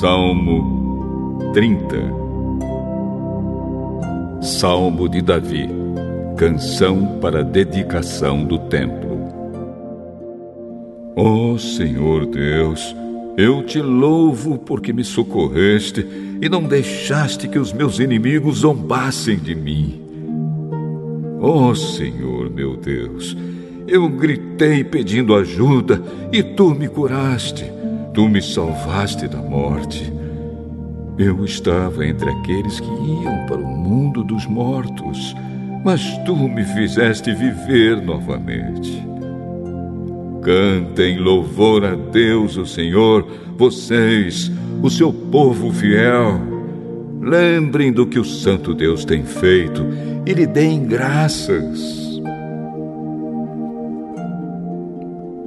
Salmo 30 Salmo de Davi Canção para dedicação do templo Ó oh, Senhor Deus, eu te louvo porque me socorreste e não deixaste que os meus inimigos zombassem de mim. Ó oh, Senhor meu Deus, eu gritei pedindo ajuda e tu me curaste. Tu me salvaste da morte. Eu estava entre aqueles que iam para o mundo dos mortos, mas tu me fizeste viver novamente. Cantem louvor a Deus, o Senhor, vocês, o seu povo fiel. Lembrem do que o Santo Deus tem feito e lhe deem graças.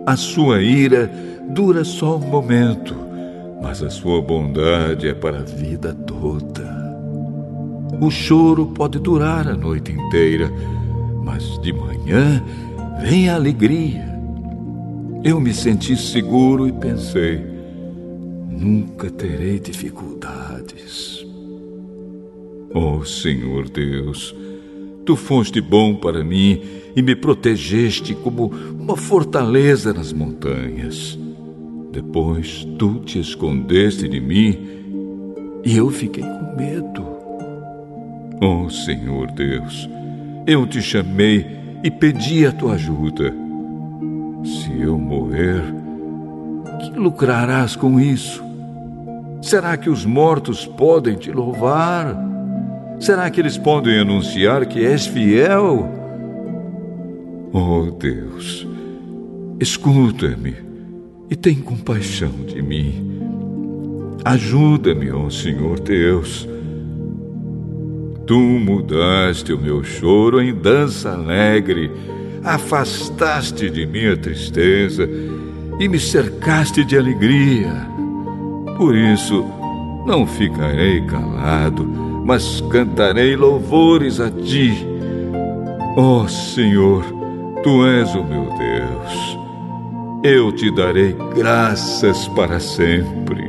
A sua ira dura só um momento, mas a sua bondade é para a vida toda. O choro pode durar a noite inteira, mas de manhã vem a alegria. Eu me senti seguro e pensei: nunca terei dificuldades. Oh Senhor Deus, tu foste bom para mim e me protegeste como uma fortaleza nas montanhas. Depois tu te escondeste de mim e eu fiquei com medo. Oh Senhor Deus, eu te chamei e pedi a tua ajuda. Se eu morrer, que lucrarás com isso? Será que os mortos podem te louvar? Será que eles podem anunciar que és fiel? Oh Deus, escuta-me e tem compaixão de mim. Ajuda-me, ó Senhor Deus. Tu mudaste o meu choro em dança alegre, afastaste de mim a tristeza e me cercaste de alegria. Por isso, não ficarei calado, mas cantarei louvores a ti. Ó Senhor, tu és o meu Deus eu te darei graças para sempre.